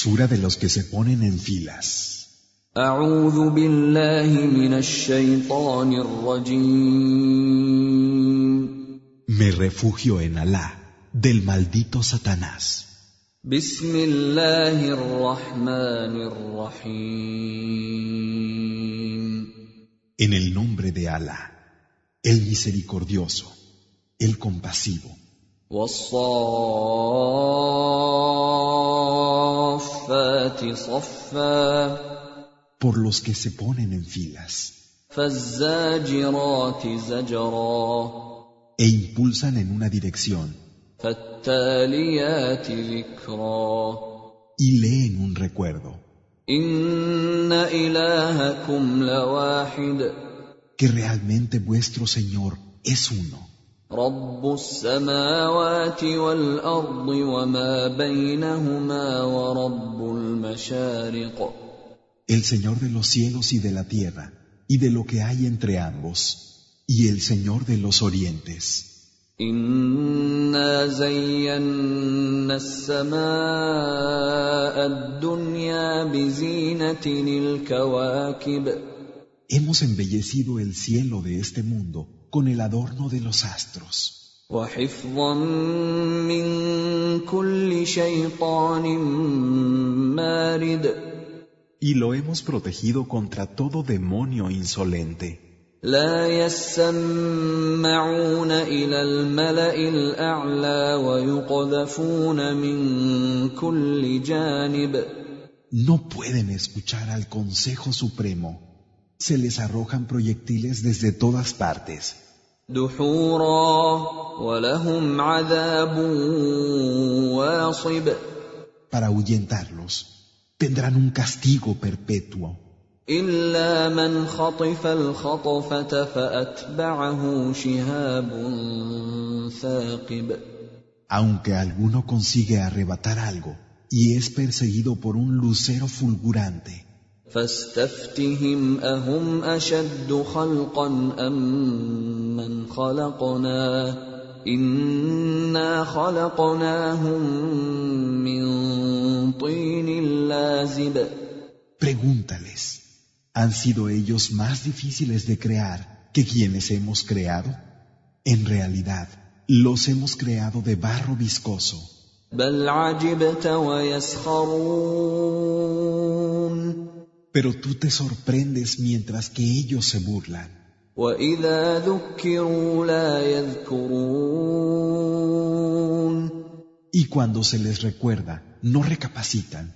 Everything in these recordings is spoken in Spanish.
Sura de los que se ponen en filas. أعوذ بالله من الشيطان الرجيم Me refugio en Alá, del maldito Satanás. بسم الله الرحمن الرحيم En el nombre de Alá, el misericordioso, el compasivo. والصافات صفا Por los que se ponen en filas. E impulsan en una dirección. Y leen un recuerdo. Que realmente vuestro Señor es uno. رب السماوات والارض وما بينهما ورب المشارق el Señor de los cielos y de la tierra, y de lo que hay entre ambos, y el Señor de los orientes. انا زينا السماء الدنيا بزينه الكواكب Hemos embellecido el cielo de este mundo con el adorno de los astros وحفظا من كل شيطان مارد y lo hemos protegido contra todo demonio insolente. لا يسمعون الى الملا الاعلى ويقذفون من كل جانب No pueden escuchar al Consejo Supremo. se les arrojan proyectiles desde todas partes. Para ahuyentarlos, tendrán un castigo perpetuo. Aunque alguno consigue arrebatar algo y es perseguido por un lucero fulgurante, فاستفتهم اهم اشد خلقا ام من خلقنا انا خلقناهم من طين لازب pregúntales, ¿han sido ellos más difíciles de crear que quienes hemos creado? En realidad, los hemos creado de barro viscoso. بل عجبت ويسخرون pero tú te sorprendes mientras que ellos se burlan. Y cuando se les recuerda, no recapacitan.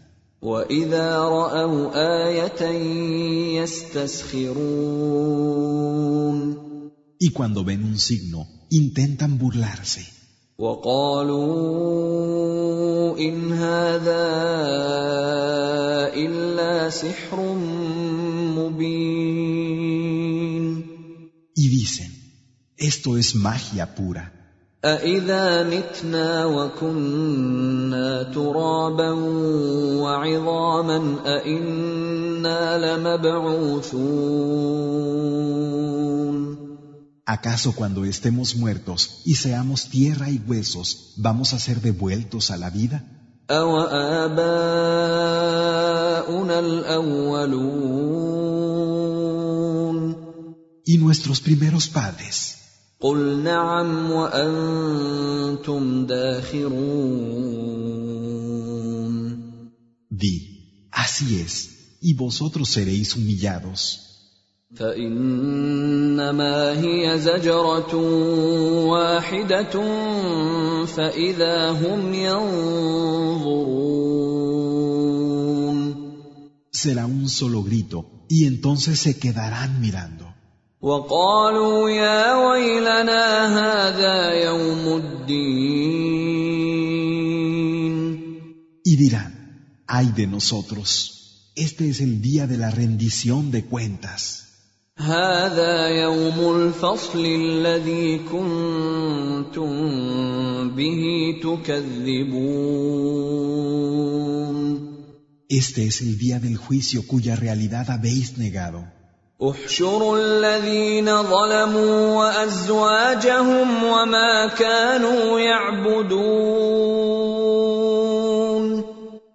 Y cuando ven un signo, intentan burlarse. وقالوا إن هذا إلا سحر مبين Y dicen, esto es magia pura. أإذا متنا وكنا ترابا وعظاما أإنا لمبعوثون ¿Acaso cuando estemos muertos y seamos tierra y huesos, vamos a ser devueltos a la vida? ¿Y nuestros primeros padres? Di, así es, y vosotros seréis humillados. فإنما هي زجرة واحدة فإذا هم ينظرون Será un solo grito, y entonces se quedarán mirando. وقالوا يا ويلنا هذا يوم الدين Y dirán, ay de nosotros, este es el día de la rendición de cuentas. هذا يوم الفصل الذي كنتم به تكذبون Este es el día del juicio cuya realidad habéis negado. احشروا الذين ظلموا وازواجهم وما كانوا يعبدون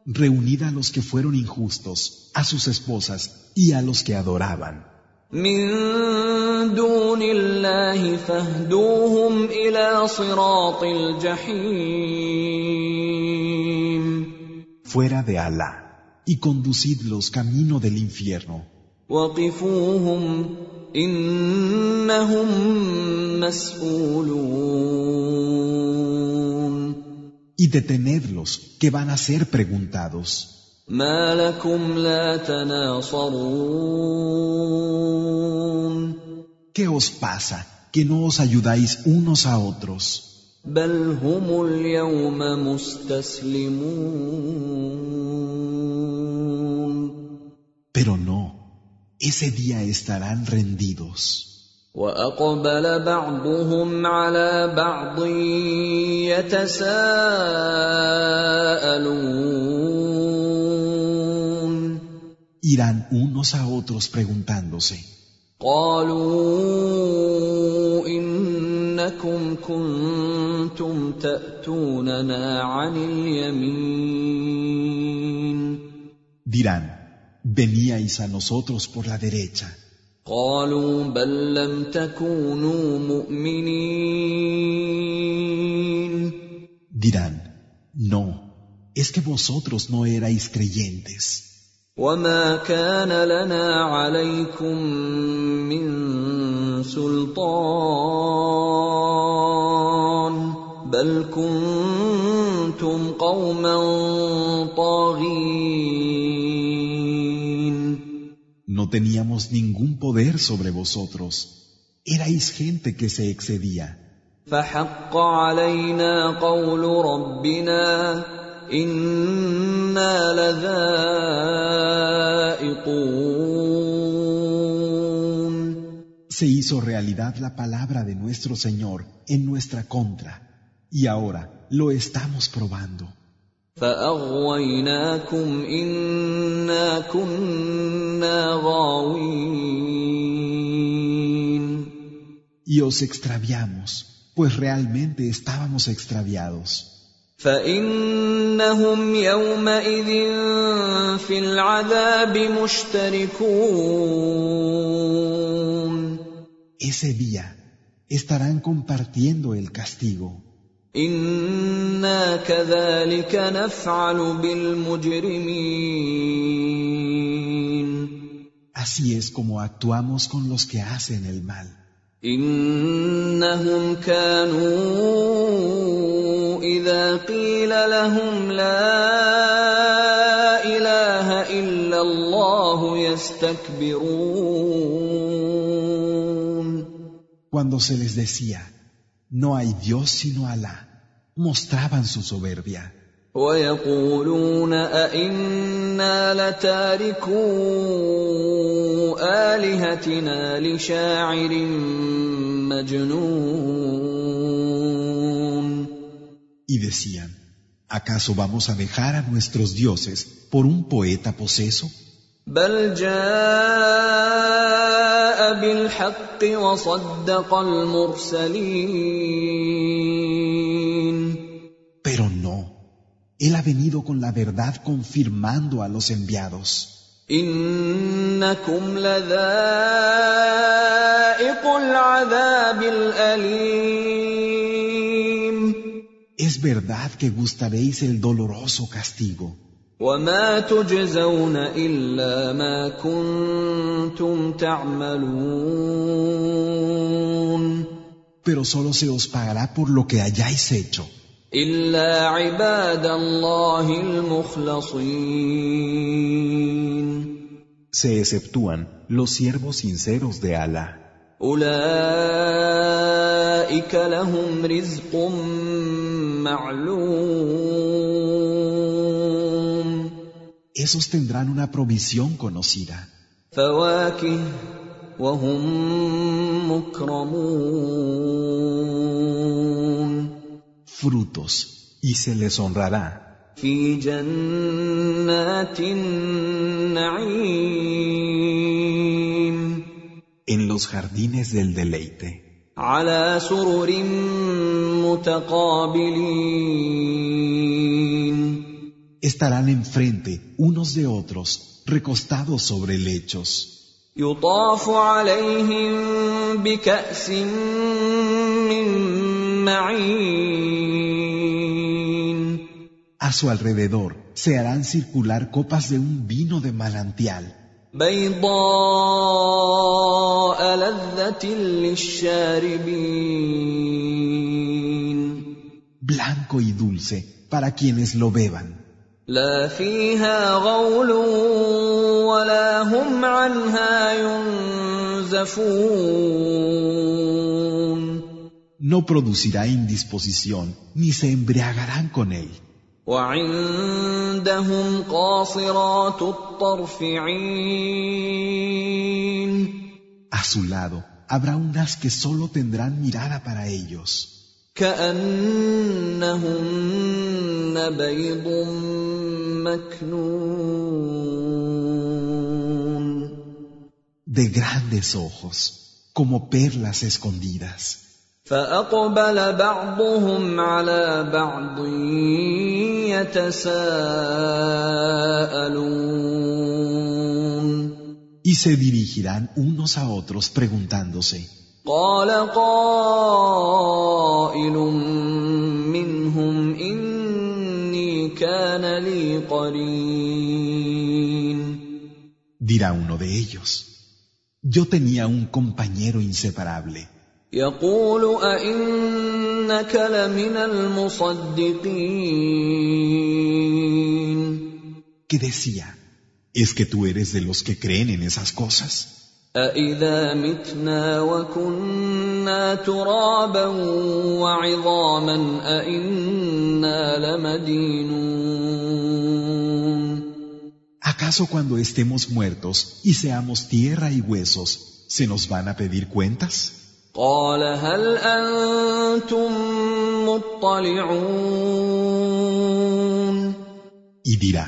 reunid a los que fueron injustos, a sus esposas y a los que adoraban. من دون الله فاهدوهم الى صراط الجحيم Fuera de Alá, y conducidlos camino del infierno, وقفوهم انهم مسئولون y detenedlos, que van a ser preguntados. ما لكم لا تناصرون ¿Qué os pasa que no os ayudáis unos a otros? بل هم اليوم مستسلمون Pero no, ese día estarán rendidos. واقبل بعضهم على بعض يتساءلون Irán unos a otros preguntándose. قالوا انكم كنتم تاتوننا عن اليمين Dirán, veníais a nosotros por la derecha. قالوا بل لم تكونوا مؤمنين Dirán, no, es que vosotros no erais creyentes. وما كان لنا عليكم من سلطان بل كنتم قوما طاغين No teníamos ningún poder sobre vosotros. Erais gente que se excedía. فحق علينا قول ربنا انا لذائقون Se hizo realidad la palabra de nuestro Señor en nuestra contra, y ahora lo estamos probando. فاغويناكم انا كنا غاوين Y os extraviamos, pues realmente estábamos extraviados. فانهم يومئذ في العذاب مشتركون Ese día estarán compartiendo el castigo. أنا كذلك نفعل بالمجرمين Así es como actuamos con los que hacen el mal. انهم كانوا اذا قيل لهم لا اله الا الله يستكبرون Cuando se les decía, no hay Dios sino Alá, mostraban su soberbia ويقولون أئنا لتاركو آلهتنا لشاعر مجنون y decían, ¿acaso vamos a dejar a nuestros dioses por un poeta poseso? بل جاء بالحق وصدق المرسلين Pero no, Él ha venido con la verdad confirmando a los enviados. إنكم لذائق العذاب الأليم Es verdad que gustaréis el doloroso castigo, وما تجزون إلا ما كنتم تعملون pero solo se os pagará por lo que hayáis hecho, إلا عباد الله المخلصين se exceptúan los siervos sinceros de Alá. أولئك لهم رزق معلوم Esos tendrán una provisión conocida, فواكه وهم مكرمون frutos, y se les honrará في جنات النعيم en los jardines del deleite, على سرر متقابلين Estarán enfrente unos de otros, recostados sobre lechos. يطاف عليهم بكأس من معين A su alrededor se harán circular copas de un vino de manantial. Blanco y dulce para quienes lo beban. No producirá indisposición ni se embriagarán con él. وعندهم قاصرات الطرف عين A su lado habrá unas que solo tendrán mirada para ellos, كأنهن بيض مكنون de grandes ojos, como perlas escondidas. فأقبل بعضهم على بعض يتساءلون Y se dirigirán unos a otros preguntándose, قال قائل منهم إني كان لي قرين dirá uno de ellos, yo tenía un compañero inseparable يقول أئنك لمن المصدقين que decía, ¿es que tú eres de los que creen en esas cosas? أإذا متنا وكنا ترابا وعظاما أإنا لمدينون ¿Acaso cuando estemos muertos y seamos tierra y huesos, se nos van a pedir cuentas? قال هل أنتم مطلعون Y dirá,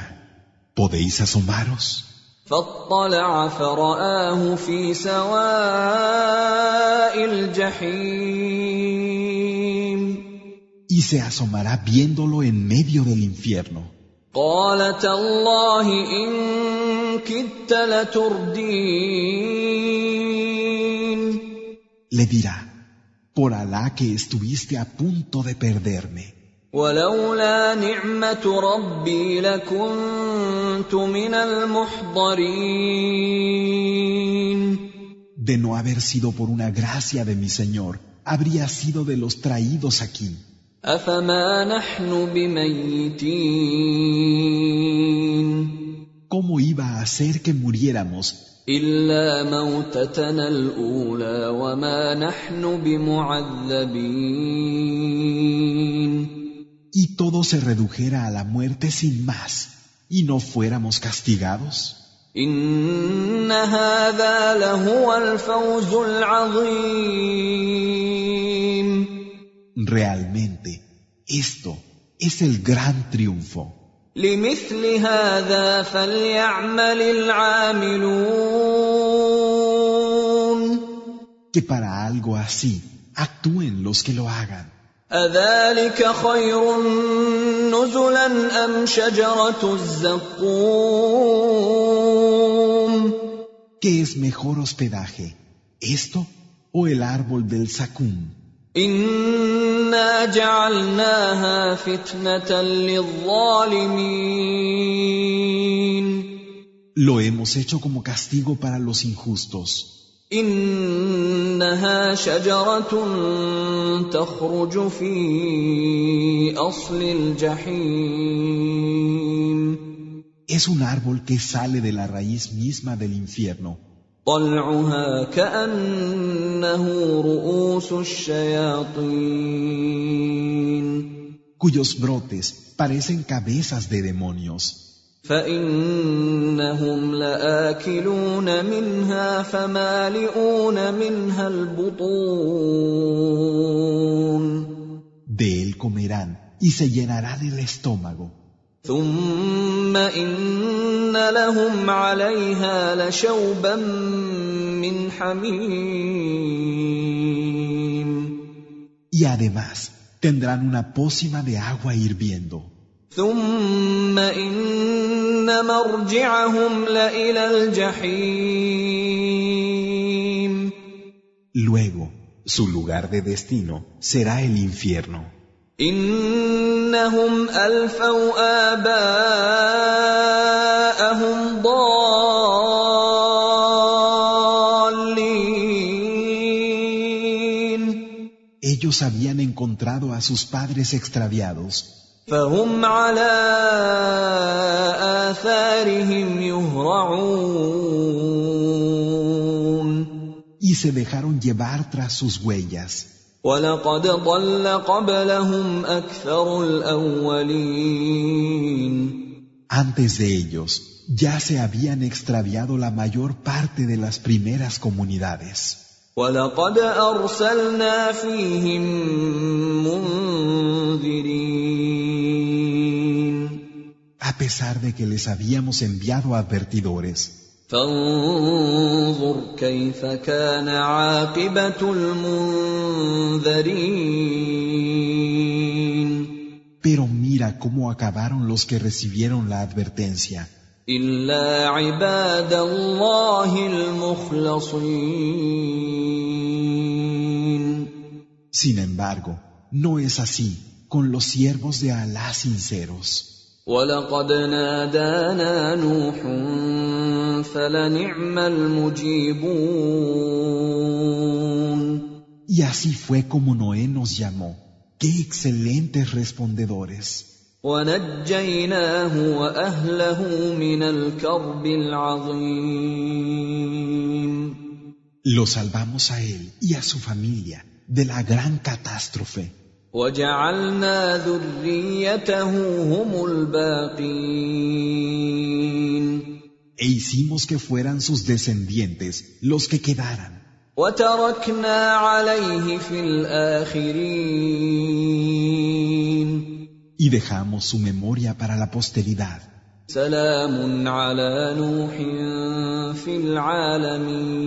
¿podéis asomaros? فاطلع فرآه في سواء الجحيم Y se asomará viéndolo en medio del infierno. قال تالله إن كدت لتردين le dirá, por Alá que estuviste a punto de perderme. De no haber sido por una gracia de mi Señor, habría sido de los traídos aquí. ¿Cómo iba a hacer que muriéramos إلا موتتنا الأولى وما نحن بمعذبين y todo se redujera a la muerte sin más, y no fuéramos castigados? إن هذا لهو الفوز العظيم Realmente, esto es el gran triunfo. لمثل هذا فليعمل العاملون Que para algo así actúen los que lo hagan. أذلك خير نزلا أم شجرة الزقوم ¿Qué es mejor hospedaje, esto o el árbol del sacún? إنا جعلناها فتنة للظالمين Lo hemos hecho como castigo para los injustos. إنها شجرة تخرج في أصل الجحيم Es un árbol que sale de la raíz misma del infierno. طلعها كأنه رؤوس الشياطين cuyos brotes parecen cabezas de demonios. فإنهم لآكلون منها فمالئون منها البطون De él comerán y se llenarán el estómago. ثم إن لهم عليها لشوبا من حميم Y además tendrán una pócima de agua hirviendo. ثم إن مرجعهم لإلى الجحيم Luego, su lugar de destino será el infierno. إنهم ألفوا آباءهم ضالين Ellos habían encontrado a sus padres extraviados فهم على آثارهم يهرعون y se dejaron llevar tras sus huellas. ولقد ضل قبلهم أكثر الأولين Antes de ellos, ya se habían extraviado la mayor parte de las primeras comunidades. ولقد أرسلنا فيهم منذرين A pesar de que les habíamos enviado advertidores, فانظر كيف كان عاقبة المنذرين pero mira cómo acabaron los que recibieron la advertencia. إلا عباد الله المخلصين Sin embargo, no es así con los siervos de Alá sinceros. ولقد نادانا نوح فلنعم المجيبون Y así fue como Noé nos llamó. ¡Qué excelentes respondedores! ونجيناه واهله من الكرب العظيم Lo salvamos a él y a su familia de la gran catástrofe وجعلنا ذريته هم الباقين e hicimos que fueran sus descendientes los que quedaran. وتركنا عليه في الاخرين Y dejamos su memoria para la posteridad. سلام على نوح في العالمين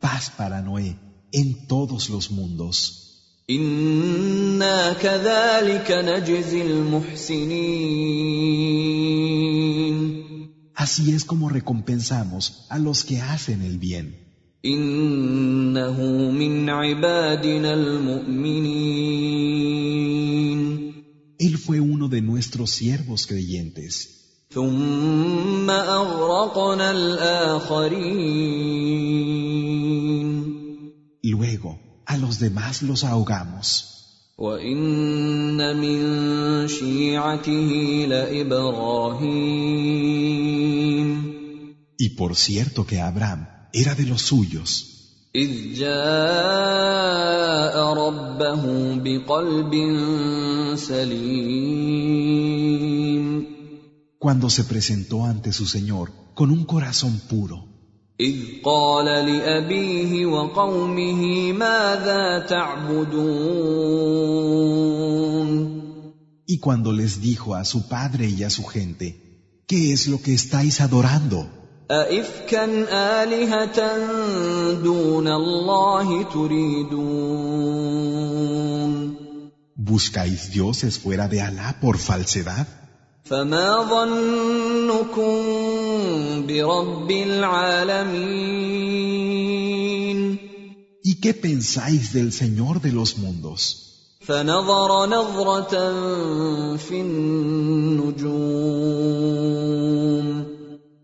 Paz para Noé en todos los mundos. انا كذلك نجزي المحسنين Así es como recompensamos a los que hacen el bien. انه من عبادنا المؤمنين Él fue uno de nuestros siervos creyentes. ثم اغرقنا الاخرين Luego, a los demás los ahogamos. وان من شيعته لابراهيم Y por cierto que Abraham era de los suyos, اذ جاء ربه بقلب سليم cuando se presentó ante su Señor con un corazón puro. اذ قال لابيه وقومه ماذا تعبدون Y cuando les dijo a su padre y a su gente, ¿qué es lo que estáis adorando? أئفكا آلهة دون الله تريدون ¿Buscáis dioses fuera de Alá por falsedad? فما ظنكم برب العالمين ¿Y qué pensáis del Señor de los mundos? فنظر نظرة في النجوم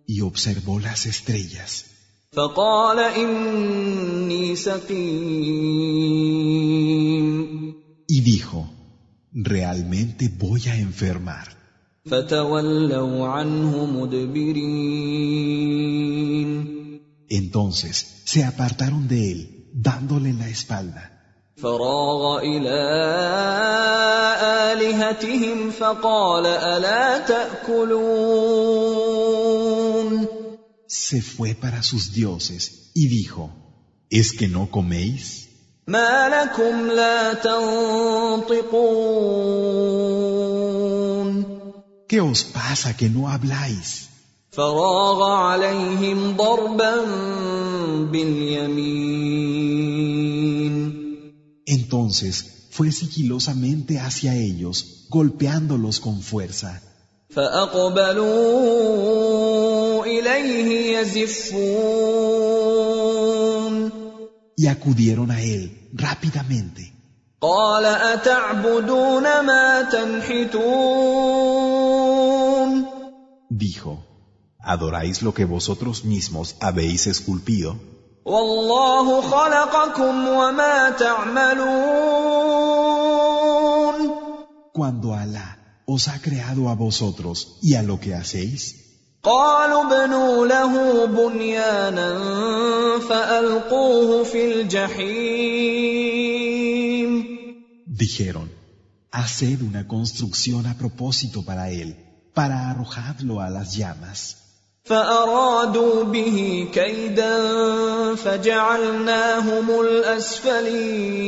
Y observó las estrellas فقال إني سقيم y dijo, realmente voy a enfermar. فتولوا عنه مدبرين Entonces se apartaron de él, dándole la espalda. فراغ إلى آلهتهم فقال ألا تأكلون Se fue para sus dioses y dijo, ¿es que no coméis? ما لكم لا تنطقون ¿Qué os pasa que no habláis? فراغ عليهم ضربا باليمين Entonces fue sigilosamente hacia ellos, golpeándolos con fuerza. فأقبلوا إليه يزفون Y acudieron a él rápidamente. قال أتعبدون ما تنحتون Dijo, ¿adoráis lo que vosotros mismos habéis esculpido? والله خلقكم وما تعملون Cuando Alá os ha creado a vosotros y a lo que hacéis, قالوا ابنوا له بنيانا فألقوه في الجحيم dijeron, haced una construcción a propósito para él, para arrojarlo a las llamas. فأرادوا به كيدا فجعلناهم الأسفلين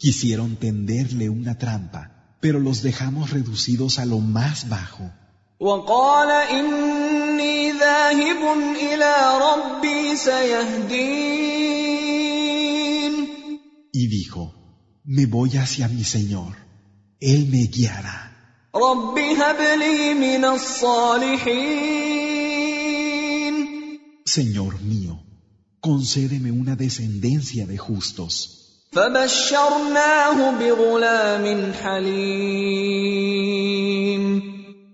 Quisieron tenderle una trampa, pero los dejamos reducidos a lo más bajo. وقال إني ذاهب إلى ربي سيهدين Y dijo, me voy hacia mi Señor, Él me guiará. رب هب لي من الصالحين Señor mío, concédeme una descendencia de justos. فبشرناه بغلام حليم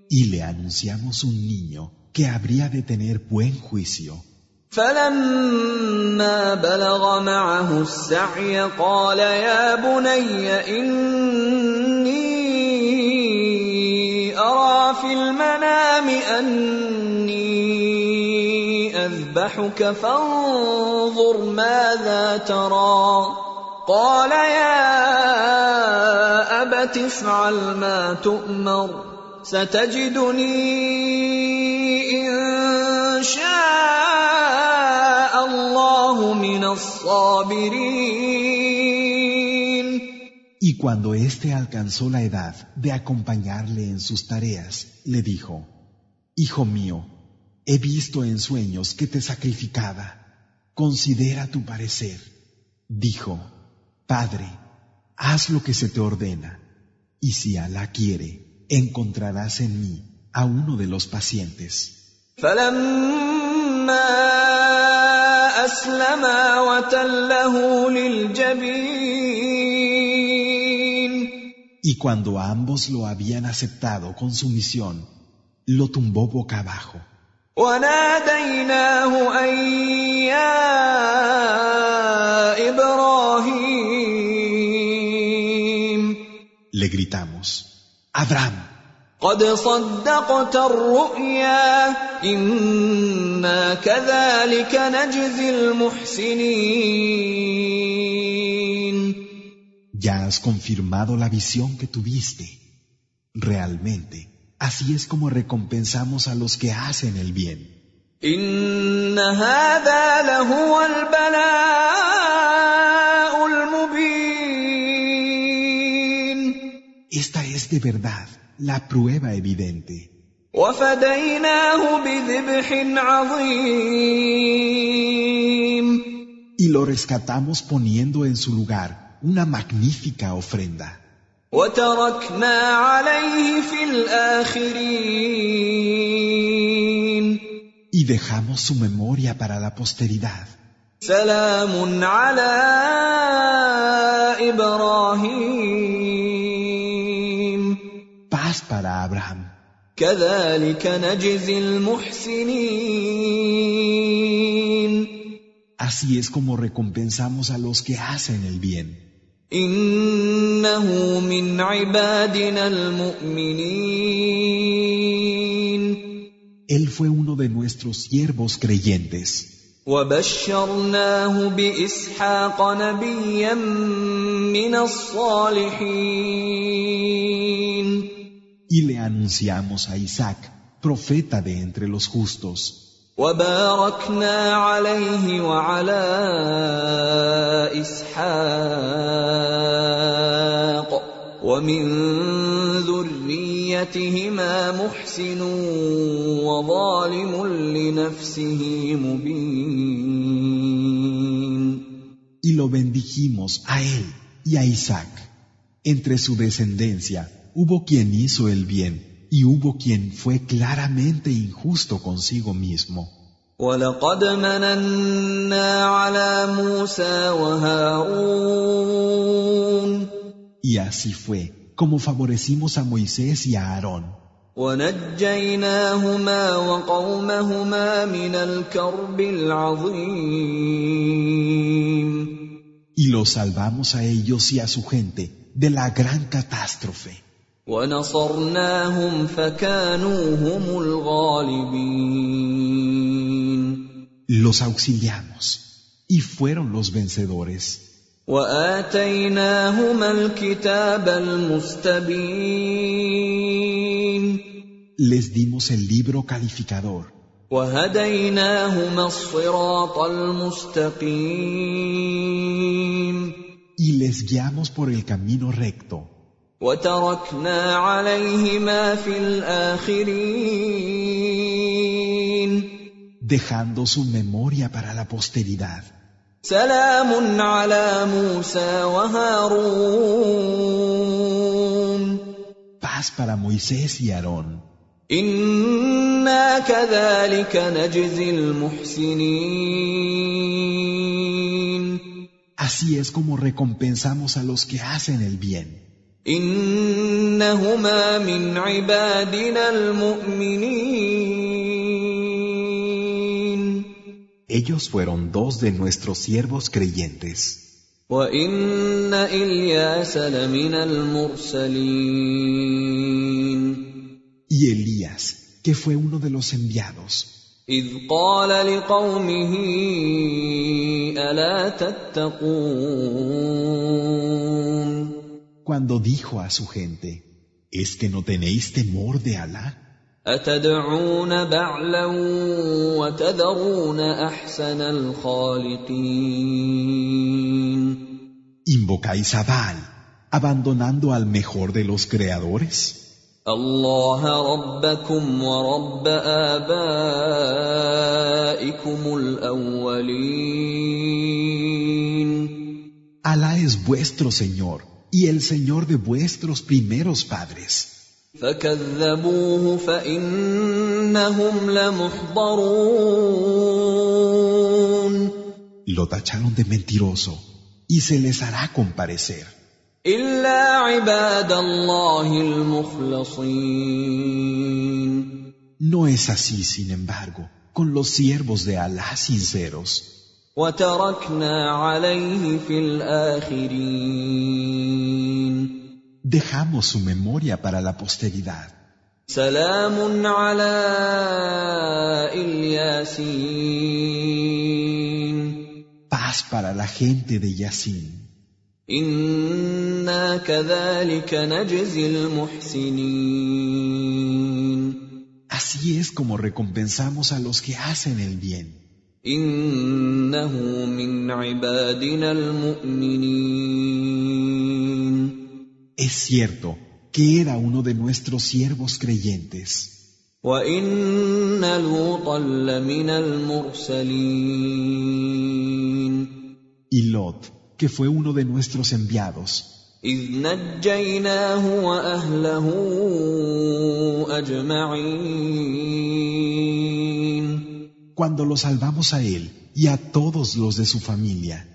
Y le anunciamos un niño que habría de tener buen juicio. فلما بلغ معه السعي قال يا بني إني المنام أني أذبحك فانظر ماذا ترى. قال يا أبت افعل ما تؤمر ستجدني إن شاء الله من الصابرين. Cuando éste alcanzó la edad de acompañarle en sus tareas, le dijo, Hijo mío, he visto en sueños que te sacrificaba. Considera tu parecer. Dijo, Padre, haz lo que se te ordena, y si Alá quiere, encontrarás en mí a uno de los pacientes. Y cuando ambos lo habían aceptado con sumisión, lo tumbó boca abajo. Le gritamos, Abraham. Ya has confirmado la visión que tuviste. Realmente, así es como recompensamos a los que hacen el bien. Esta es de verdad la prueba evidente. Y lo rescatamos poniendo en su lugar una magnífica ofrenda. وتركنا عليه في الآخرين Y dejamos su memoria para la posteridad. سلام على إبراهيم Paz para Abraham. كذلك نجزي المحسنين Así es como recompensamos a los que hacen el bien. إنه من عبادنا المؤمنين Él fue uno de nuestros siervos creyentes. وبشرناه بإسحاق نبيا من الصالحين Y le anunciamos a Isaac, profeta de entre los justos. وباركنا عليه وعلى اسحاق ومن ذريتهما محسن وظالم لنفسه مبين Y lo bendijimos a él y a Isaac. Entre su descendencia hubo quien hizo el bien y hubo quien fue claramente injusto consigo mismo. ولقد مننا على موسى وهارون Y así fue como favorecimos a Moisés y a Aarón ونجيناهما وقومهما من الكرب العظيم y los salvamos a ellos y a su gente de la gran catástrofe ونصرناهم فكانوا هم الغالبين los auxiliamos y fueron los vencedores واتيناهما الكتاب المستبين les dimos el libro calificador وهديناهما الصراط المستقيم y les guiamos por el camino recto وتركنا عليهما في الاخرين dejando su memoria para la posteridad سلام على موسى وهارون paz para Moisés y Aarón انا كذلك نجزي المحسنين así es como recompensamos a los que hacen el bien انهما من عبادنا المؤمنين ellos fueron dos de nuestros siervos creyentes وان الياس لمن المرسلين y Elías que fue uno de los enviados اذ قال لقومه الا تتقون cuando dijo a su gente ¿es que no tenéis temor de Alá? اتدعون بعلا وتذرون احسن الخالقين ¿invocáis a Baal abandonando al mejor de los creadores? الله ربكم ورب ابائكم الاولين Alá es vuestro Señor y el Señor de vuestros primeros padres. فكذبوه فانهم لمحضرون Lo tacharon de mentiroso y se les hará comparecer. الا عباد الله المخلصين No es así, sin embargo, con los siervos de Alá sinceros. Dejamos su memoria para la posteridad. Paz para la gente de Yasin. Así es como recompensamos a los que hacen el bien. انه من عبادنا المؤمنين Es cierto que era uno de nuestros siervos creyentes. وان لوطا لمن المرسلين Y Lot, que fue uno de nuestros enviados, اذ نجيناه واهله اجمعين cuando lo salvamos a él y a todos los de su familia.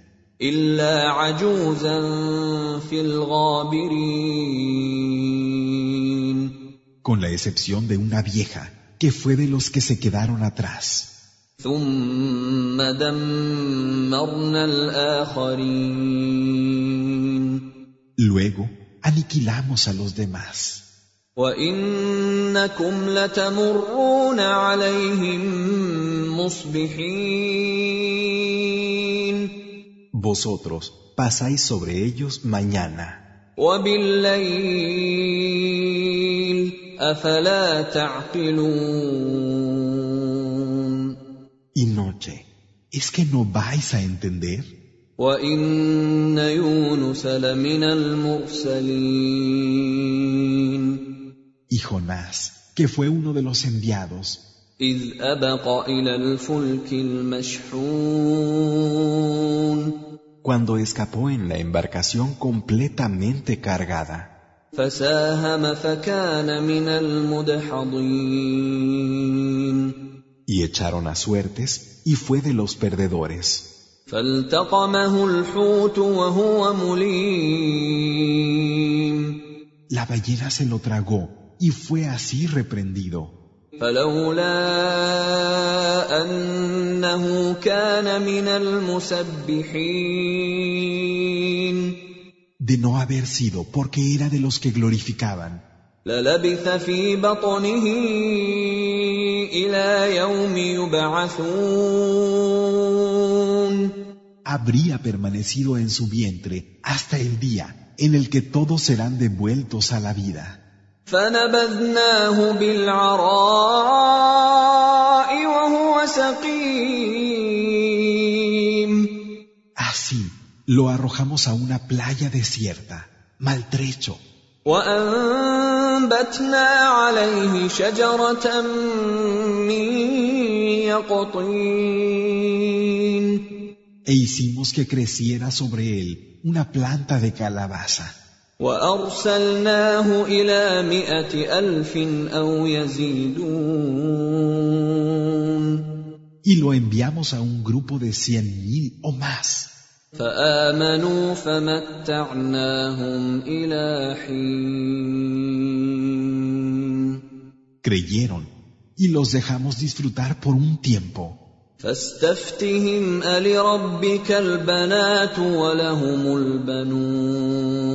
Con la excepción de una vieja que fue de los que se quedaron atrás. Luego aniquilamos a los demás. وانكم لتمرون عليهم مصبحين Vosotros pasáis sobre ellos mañana وبالليل افلا تعقلون y noche. ¿Es que no vais a entender? وان يونس لمن المرسلين Y Jonás, que fue uno de los enviados, اذ ابق الى الفلك المشحون cuando escapó en la embarcación completamente cargada. فساهم فكان من المدحضين Y echaron a suertes y fue de los perdedores. فالتقمه الحوت وهو مليم La ballena se lo tragó y fue así reprendido. De no haber sido porque era de los que glorificaban. Habría permanecido en su vientre hasta el día en el que todos serán devueltos a la vida. فنبذناه بالعراء وهو سقيم Así lo arrojamos a una playa desierta, maltrecho, وانبتنا عليه شجره من يقطين e hicimos que creciera sobre él una planta de calabaza. وارسلناه الى مائه الف او يزيدون Y lo enviamos a un grupo de cien mil o más. فامنوا فمتعناهم الى حين Creyeron y los dejamos disfrutar por un tiempo. فاستفتهم ألربك البنات ولهم البنون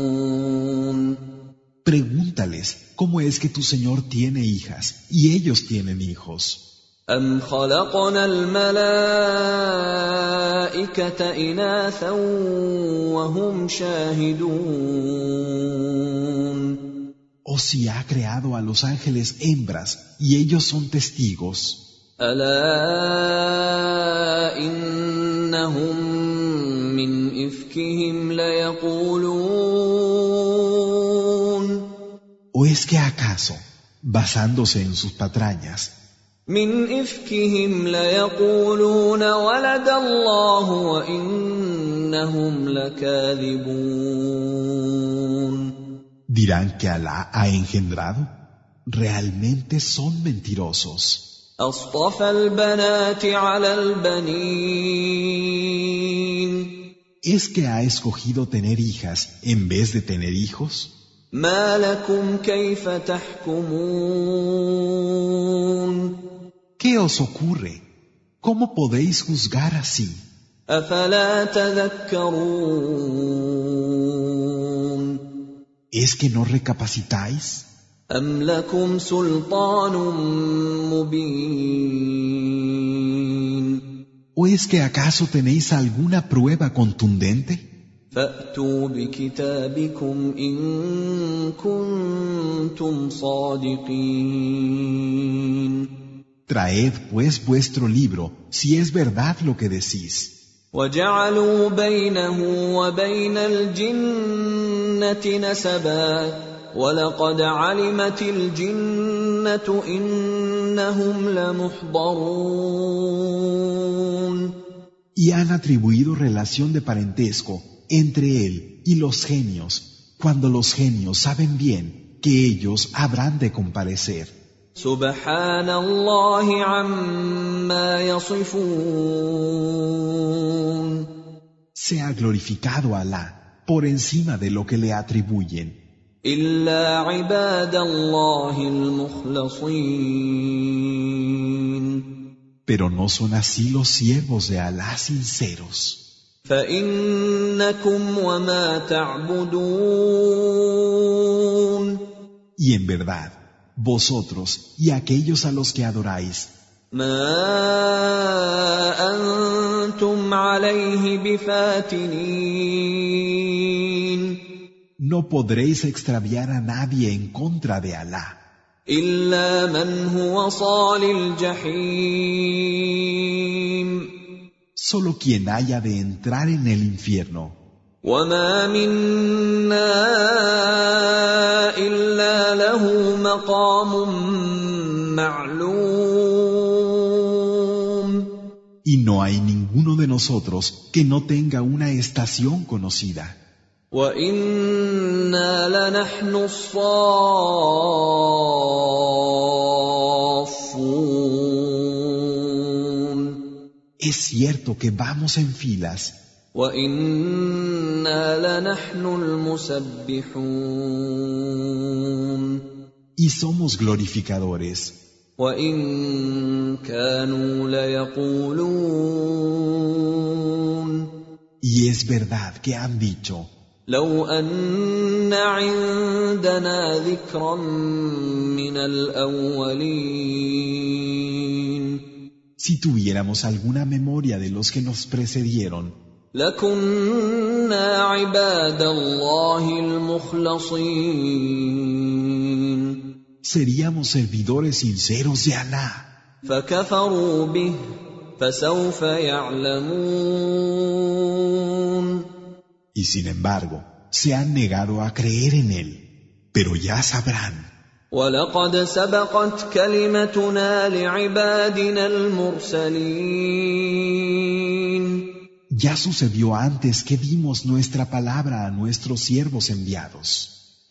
Pregúntales cómo es que tu Señor tiene hijas y ellos tienen hijos. أم خلقنا الملائكة إناثا وهم شاهدون O si ha creado a los ángeles hembras y ellos son testigos. ألا إنهم من إفكهم ليقولون ¿O es que acaso, basándose en sus patrañas, من إفكهم ليقولون ولد الله وإنهم لكاذبون dirán que Alá ha engendrado? Realmente son mentirosos. أصطفى البنات على البنين ¿Es que ha escogido tener hijas en vez de tener hijos? ما لكم كيف تحكمون ¿Qué os ocurre? ¿Cómo podéis juzgar así? أفلا تذكرون ¿Es que no recapacitáis? أم لكم سلطان مبين ¿O es que acaso tenéis alguna prueba contundente? فأتوا بكتابكم إن كنتم صادقين Traed pues vuestro libro, si es verdad lo que decís. وجعلوا بينه وبين الجنة نسبا ولقد علمت الجنة إنهم لمحضرون Y han atribuido relación de parentesco entre él y los genios, cuando los genios saben bien que ellos habrán de comparecer. سبحان الله عما يصفون Sea glorificado Alá por encima de lo que le atribuyen, إلا عباد الله المخلصين pero no son así los siervos de Alá sinceros. فإنكم وما تعبدون Y en verdad, vosotros y aquellos a los que adoráis, ما أنتم عليه بفاتنين no podréis extraviar a nadie en contra de Alá, إلا من هو صال الجحيم solo quien haya de entrar en el infierno. وما منا إلا له مقام معلوم Y no hay ninguno de nosotros que no tenga una estación conocida. وإنا لنحن الصافون Es cierto que vamos en filas وإنا لنحن المسبحون y somos glorificadores. وإن كانوا ليقولون Y es verdad que han dicho, لو أن عندنا ذكرا من الأولين si tuviéramos alguna memoria de los que nos precedieron, لكنا عباد الله المخلصين seríamos servidores sinceros de Alá. فكفروا به فسوف يعلمون y sin embargo se han negado a creer en él, pero ya sabrán. Ya sucedió antes que dimos nuestra palabra a nuestros siervos enviados.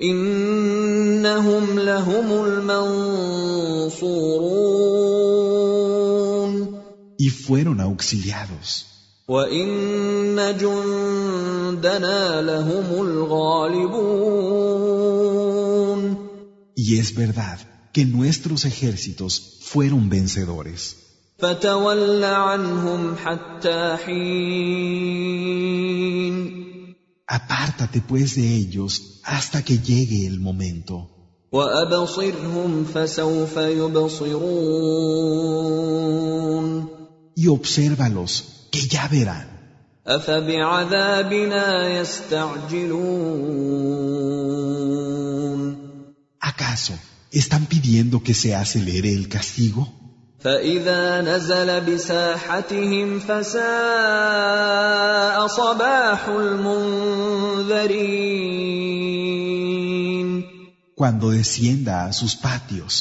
Y fueron auxiliados. وان جندنا لهم الغالبون Y es verdad que nuestros ejércitos fueron vencedores. فتول عنهم حتى حين Apártate pues de ellos hasta que llegue el momento. وابصرهم فسوف يبصرون Y obsérvalos, que ya verán. افبعذابنا يستعجلون ¿Acaso están pidiendo que se acelere el castigo? فاذا نزل بساحتهم فساء صباح المنذرين Cuando descienda a sus patios,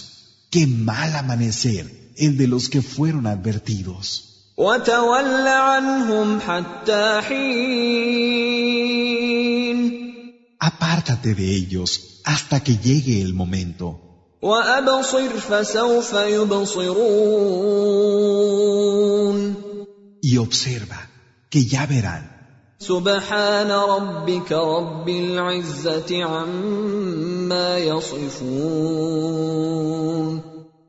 qué mal amanecer el de los que fueron advertidos. وتول عنهم حتى حين Apártate de ellos hasta que llegue el momento. وابصر فسوف يبصرون Y observa, que ya verán. سبحان ربك رب العزه عما يصفون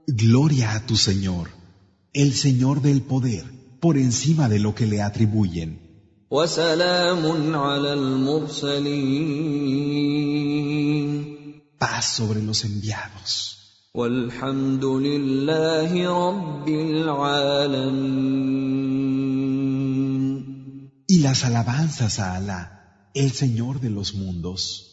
Gloria a tu Señor, el Señor del poder, por encima de lo que le atribuyen. Paz sobre los enviados. Y las alabanzas a Alá, el Señor de los mundos.